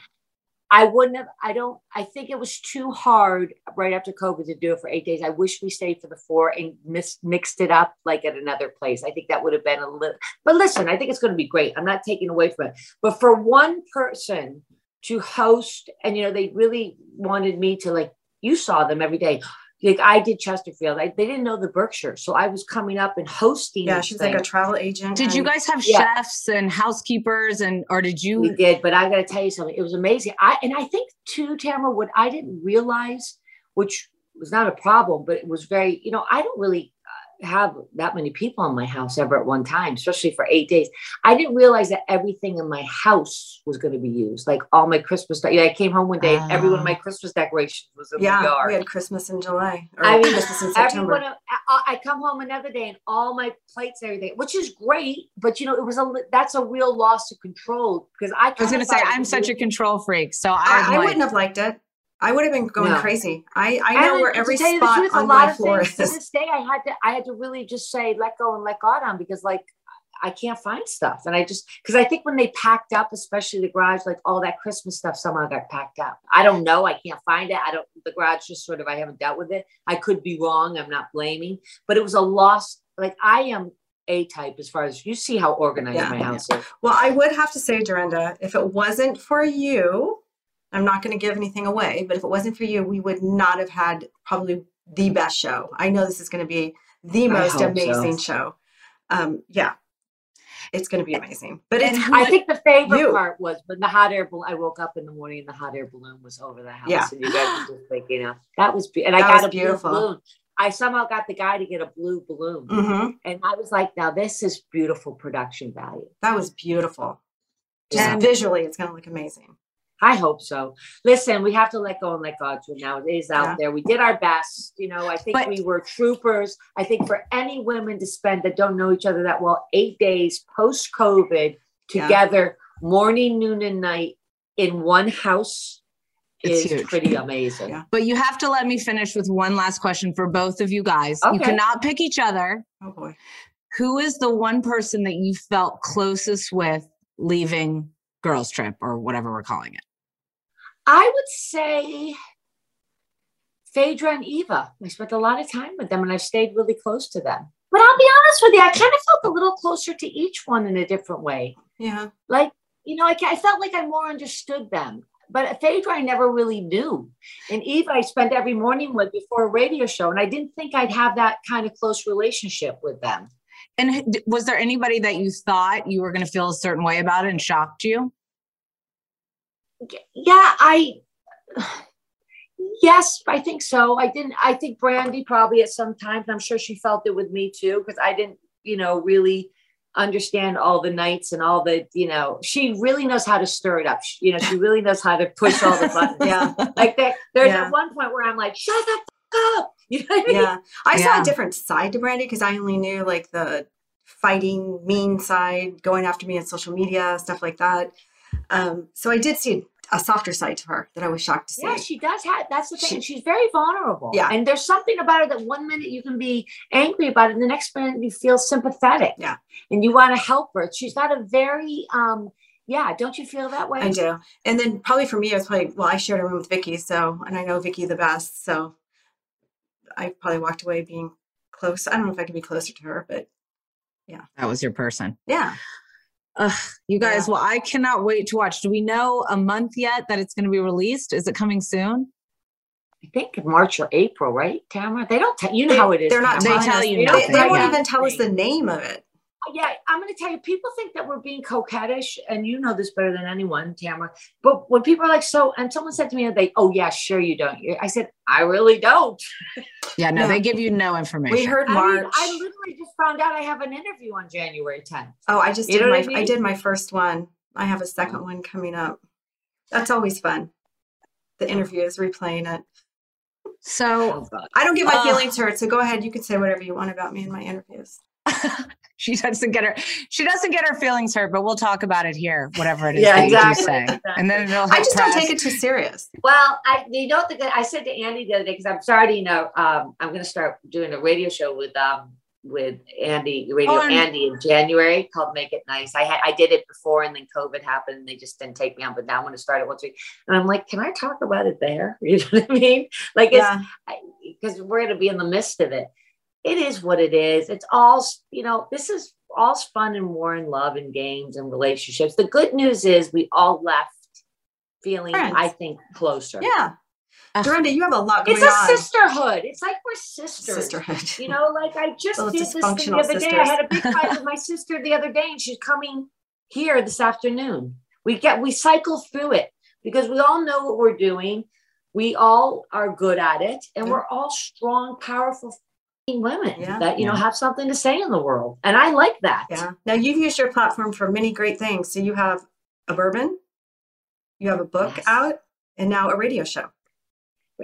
I wouldn't have. I don't. I think it was too hard right after COVID to do it for eight days. I wish we stayed for the four and mis- mixed it up like at another place. I think that would have been a little. But listen, I think it's going to be great. I'm not taking away from it. But for one person to host, and you know, they really wanted me to like. You saw them every day like I did Chesterfield. I, they didn't know the Berkshire, so I was coming up and hosting. Yeah, she's thing. like a travel agent. Did and, you guys have yeah. chefs and housekeepers, and or did you? We did, but I got to tell you something. It was amazing. I and I think too, Tamra, what I didn't realize, which was not a problem, but it was very. You know, I don't really have that many people in my house ever at one time, especially for eight days. I didn't realize that everything in my house was going to be used. Like all my Christmas, yeah, I came home one day and every one of my ah. Christmas decorations was in yeah, the yard. We had Christmas in July. I mean, Christmas in September. Everyone, I, I come home another day and all my plates, and everything, which is great. But you know, it was a that's a real loss of control because I, I was going to say I'm such a control freak, so I, I, I wouldn't have liked it. I would have been going no. crazy. I, I know where every spot truth, on my floor is. To this day, I had to I had to really just say let go and let God on because like I can't find stuff, and I just because I think when they packed up, especially the garage, like all that Christmas stuff somehow got packed up. I don't know. I can't find it. I don't. The garage just sort of I haven't dealt with it. I could be wrong. I'm not blaming, but it was a loss. Like I am A type as far as you see how organized Yeah. my house is. Well, I would have to say, Dorinda, if it wasn't for you, I'm not going to give anything away, but if it wasn't for you, we would not have had probably the best show. I know this is going to be the most hope so. amazing show. Um, yeah, it's going to be amazing. But it's I think the favorite you. part was when the hot air balloon. I woke up in the morning and the hot air balloon was over the house, Yeah. and you guys were just like, you know, that was be- and I That got was a beautiful. blue balloon. I somehow got the guy to get a blue balloon, Mhm. and I was like, now this is beautiful production value. that was beautiful. Just Yeah. visually, it's going to look amazing. I hope so. Listen, we have to let go and let God do it now. It is out Yeah. there. We did our best. You know, I think But- we were troopers. I think for any women to spend that don't know each other that well, eight days post COVID Yeah. together, morning, noon, and night in one house It's is huge. pretty amazing. But you have to let me finish with one last question for both of you guys. You cannot pick each other. Oh boy. Who is the one person that you felt closest with leaving girls trip or whatever we're calling it? I would say Phaedra and Eva. I spent a lot of time with them and I've stayed really close to them. But I'll be honest with you, I kind of felt a little closer to each one in a different way. Yeah. like you know I, I felt like i more understood them but phaedra i never really knew and Eva, i spent every morning with before a radio show and i didn't think i'd have that kind of close relationship with them And was there anybody that you thought you were going to feel a certain way about and shocked you? Yeah i yes i think so i didn't i think Brandi probably at some times i'm sure she felt it with me too because i didn't you know really understand all the nights and all the you know she really knows how to stir it up She- you know she really knows how to push all the buttons Yeah. like there, there's Yeah. at one point where i'm like shut the fuck up you know what I mean? Yeah. I saw a different side to Brandi because I only knew like the fighting, mean side, going after me on social media, stuff like that. Um, so I did see a softer side to her that I was shocked to see. Yeah, she does have. That's the thing. she's very vulnerable. Yeah. and there's something about her that one minute you can be angry about it, and the next minute you feel sympathetic. Yeah. and you want to help her. She's got a very, um, yeah. Don't you feel that way? I do. And then probably for me, it was probably, well, I shared a room with Vicki. So, and I know Vicki the best. So I probably walked away being close. I don't know if I could be closer to her, but yeah, That was your person. yeah. Ugh, you guys, well, I cannot wait to watch. Do we know a month yet that it's going to be released? Is it coming soon? I think March or April, right, Tamra? They don't tell you know how it is. They're not They telling tell us- you They, nothing. they won't even tell us the name of it. Yeah, I'm going to tell you. People think that we're being coquettish, and you know this better than anyone, Tamra. But when people are like, "So," and someone said to me, "They, oh yeah, sure you don't." I said, "I really don't." Yeah, no, Yeah. they give you no information. We heard I mean, I literally just found out I have an interview on January 10th. Oh, I just You did my what I I, did my first one. I have a second one coming up. That's always fun. The interview is replaying it. so I don't get my Uh, feelings hurt, so go ahead. You can say whatever you want about me in my interviews. she doesn't get her she doesn't get her feelings hurt, but we'll talk about it here, whatever it is Yeah, that you exactly, say. exactly. And then it'll I hit just don't take it too serious. Well, I you know the I said to Andy the other day because I'm starting, you know, um, I'm going to start doing a radio show with um with Andy Radio Oh, Andy in January called Make It Nice. I had I did it before and then COVID happened and they just didn't take me on. But now I'm going to start it once a week. And I'm like, can I talk about it there? You know what I mean? Like it's Yeah. because we're going to be in the midst of it. It is what it is. It's all, you know, this is all fun and war and love and games and relationships. The good news is we all left feeling, Friends. I think, closer. Yeah. Dorinda, you have a lot going It's a on. sisterhood. It's like we're sisters. Sisterhood. You know, like I just Little did this thing the dysfunctional other day. I had a big fight with my sister the other day, and she's coming here this afternoon. We get we cycle through it because we all know what we're doing. We all are good at it, and we're all strong, powerful f***ing women Yeah. that you know have something to say in the world, and I like that. Yeah. Now you've used your platform for many great things. So you have a bourbon, you have a book Yes. out, and now a radio show.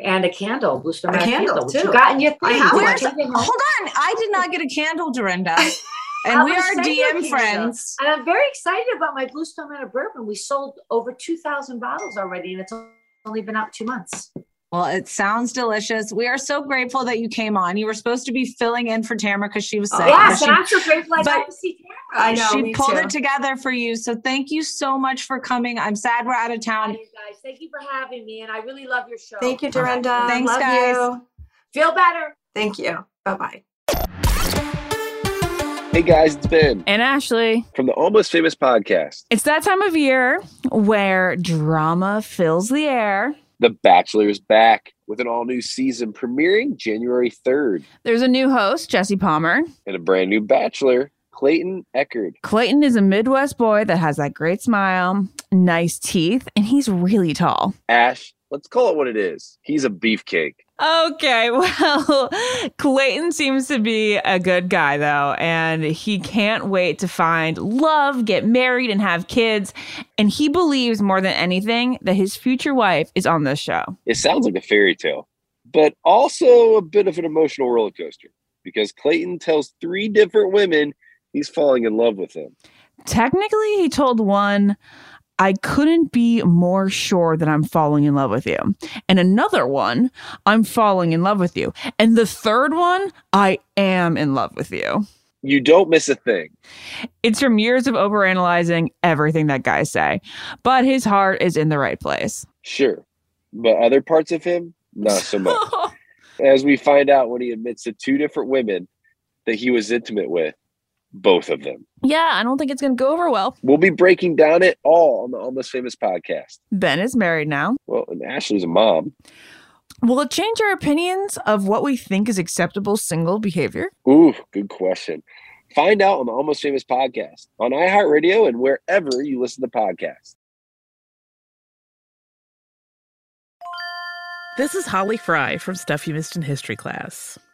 And a candle, Blue Star A candle, which too. You got in your thing. I have You one. want Where's, to take it home? hold on. I did not get a candle, Dorinda. And we are DM friends. And I'm very excited about my Blue Stone Manor bourbon. We sold over 2,000 bottles already, and it's only been out two months. Well, it sounds delicious. We are so grateful that you came on. You were supposed to be filling in for Tamra because she was sick. yes, but she- I'm so grateful I got to see Tamra. I know. she me pulled too. it together for you. So thank you so much for coming. I'm sad we're out of town. Thank You guys, thank you for having me, and I really love your show. Thank you, Dorinda. Thanks, Love guys. you. Feel better. Thank you. Bye bye. Hey guys, it's Ben. And Ashley. From the Almost Famous podcast. It's that time of year where drama fills the air. The Bachelor is back with an all new season premiering January 3rd. There's a new host, Jesse Palmer. And a brand new Bachelor, Clayton Echard. Clayton is a Midwest boy that has that great smile, nice teeth, and he's really tall. Ash, let's call it what it is. He's a beefcake. Okay, well, Clayton seems to be a good guy, though, and he can't wait to find love, get married, and have kids. And he believes more than anything that his future wife is on this show. It sounds like a fairy tale, but also a bit of an emotional roller coaster because Clayton tells three different women he's falling in love with them. Technically, he told one, I couldn't be more sure that I'm falling in love with you. And another one, I'm falling in love with you. And the third one, I am in love with you. You don't miss a thing. It's from years of overanalyzing everything that guys say, but his heart is in the right place. Sure. But other parts of him, not so much. As we find out when he admits to two different women that he was intimate with both of them. Yeah, I don't think it's going to go over well. We'll be breaking down it all on the Almost Famous podcast. Ben is married now. Well, and Ashley's a mom. Will it change our opinions of what we think is acceptable single behavior? Ooh, good question. Find out on the Almost Famous podcast on iHeartRadio and wherever you listen to podcasts. This is Holly Fry from Stuff You Missed in History class.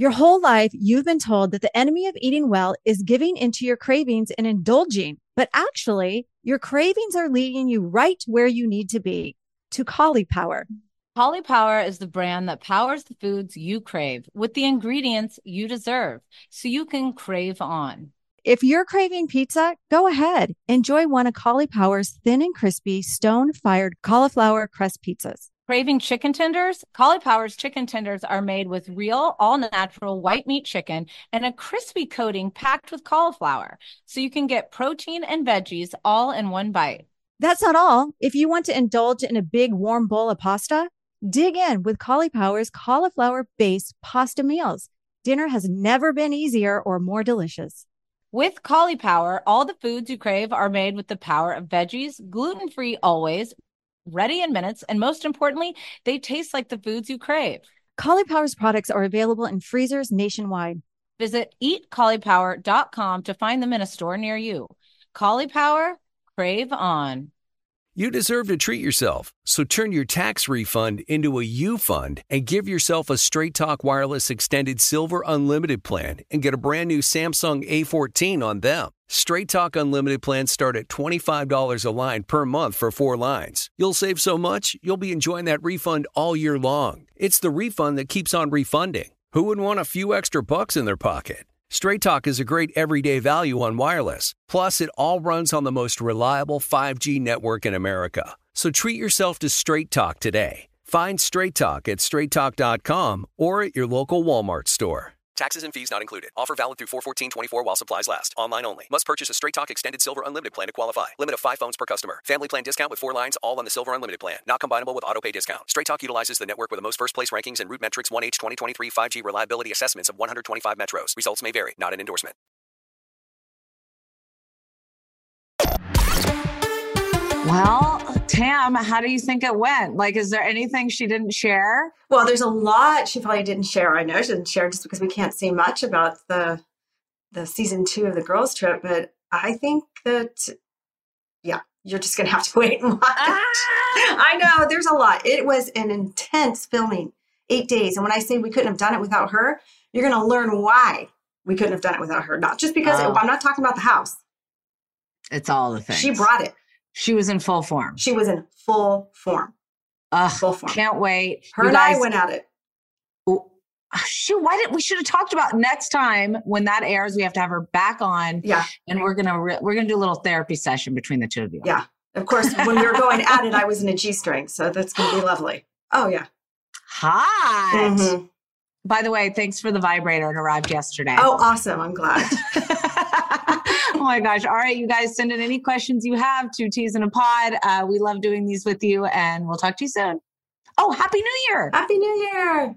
Your whole life, you've been told that the enemy of eating well is giving into your cravings and indulging. But actually, your cravings are leading you right where you need to be to Caulipower. Power is the brand that powers the foods you crave with the ingredients you deserve so you can crave on. If you're craving pizza, go ahead. Enjoy one of Caulipower's thin and crispy stone fired cauliflower crust pizzas. Craving chicken tenders? Caulipower's chicken tenders are made with real, all natural white meat chicken and a crispy coating packed with cauliflower. So you can get protein and veggies all in one bite. That's not all. If you want to indulge in a big warm bowl of pasta, dig in with Caulipower's cauliflower based pasta meals. Dinner has never been easier or more delicious. With Caulipower, all the foods you crave are made with the power of veggies, gluten free always, ready in minutes, and most importantly, they taste like the foods you crave. Caulipower's products are available in freezers nationwide. Visit eatcaulipower.com to find them in a store near you. Caulipower, crave on. You deserve to treat yourself, so turn your tax refund into a U fund and give yourself a Straight Talk Wireless Extended Silver Unlimited plan and get a brand new Samsung A14 on them. Straight Talk Unlimited plans start at $25 a line per month for four lines. You'll save so much, you'll be enjoying that refund all year long. It's the refund that keeps on refunding. Who wouldn't want a few extra bucks in their pocket? Straight Talk is a great everyday value on wireless. Plus, it all runs on the most reliable 5G network in America. So treat yourself to Straight Talk today. Find Straight Talk at straighttalk.com or at your local Walmart store. Taxes and fees not included. Offer valid through 41424 while supplies last. Online only. Must purchase a Straight Talk Extended Silver Unlimited plan to qualify. Limit of five phones per customer. Family plan discount with four lines, all on the Silver Unlimited plan. Not combinable with auto pay discount. Straight Talk utilizes the network with the most first place rankings and RootMetrics 1H 2023 5G reliability assessments of 125 metros. Results may vary. Not an endorsement. Well, Tam, how do you think it went? Like, is there anything she didn't share? Well, there's a lot she probably didn't share. I know she didn't share just because we can't see much about the the season two of the girls trip, but I think that yeah, you're just gonna have to wait and watch. Ah! I know there's a lot. It was an intense filming, eight days. And when I say we couldn't have done it without her, you're gonna learn why we couldn't have done it without her. Not just because Oh. I'm not talking about the house. It's all the things. She brought it. She was in full form. She was in full form. Ugh, full form. Can't wait. Her You and I went at it. Oh, shoot, why didn't we should have talked about next time when that airs? We have to have her back on. Yeah, and we're gonna re- we're gonna do a little therapy session between the two of you. Yeah. Of course, when we were going at it, I was in a G string, so that's gonna be lovely. Oh yeah. Hot. Mhm. By the way, thanks for the vibrator. It arrived yesterday. Oh, awesome. I'm glad. my gosh. All right, you guys send in any questions you have to T's in a Pod. Uh, we love doing these with you, and we'll talk to you soon. Oh, Happy New Year. Happy New Year.